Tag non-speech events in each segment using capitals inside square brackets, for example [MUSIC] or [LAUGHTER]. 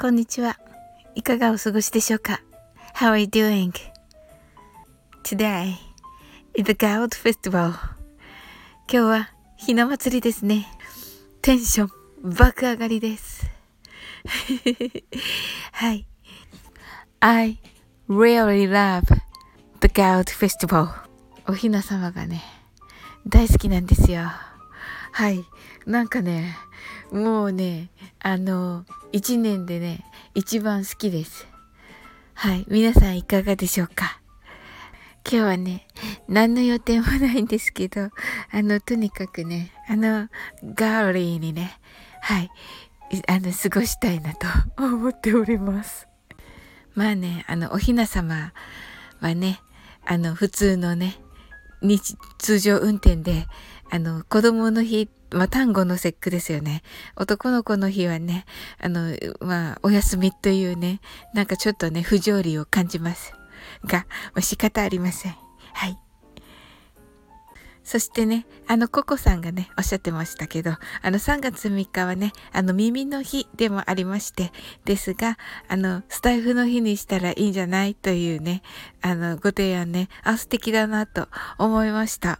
こんにちは。いかがお過ごしでしょうか ?How are you doing? Today is the Gold Festival. 今日はひな祭りですね。テンション爆上がりです。はい。I really love the Gold Festival. おひな様がね、大好きなんですよ。はい。なんかね、もうね、あの、一年でね、一番好きです。はい。皆さんいかがでしょうか？今日はね、何の予定もないんですけど、あの、とにかくね、あの、ガーリーにね、はい、あの、過ごしたいなと [LAUGHS] 思っております。まあね、あの、おひな様はね、あの、普通のね、日、通常運転で、あの、子供の日、まあ、単語の節句ですよね。男の子の日はね、あの、まあ、お休みというね、なんかちょっとね、不条理を感じます。が、まあ、仕方ありません。はい。そしてね、あの、ココさんがね、おっしゃってましたけど、あの、3月3日はね、あの、耳の日でもありまして、ですが、あの、スタイフの日にしたらいいんじゃないというね、あの、ご提案ね、あ、素敵だなと思いました。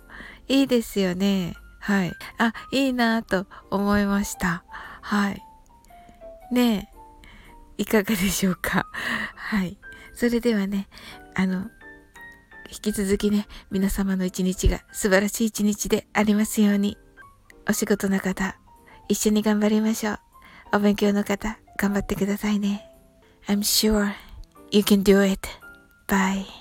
いいですよね。はい。あ、いいなと思いました。はい。ねえ、いかがでしょうか？はい。それではね、あの、引き続きね、皆様の一日が素晴らしい一日でありますように。お仕事の方、一緒に頑張りましょう。お勉強の方、頑張ってくださいね。I'm sure you can do it. Bye.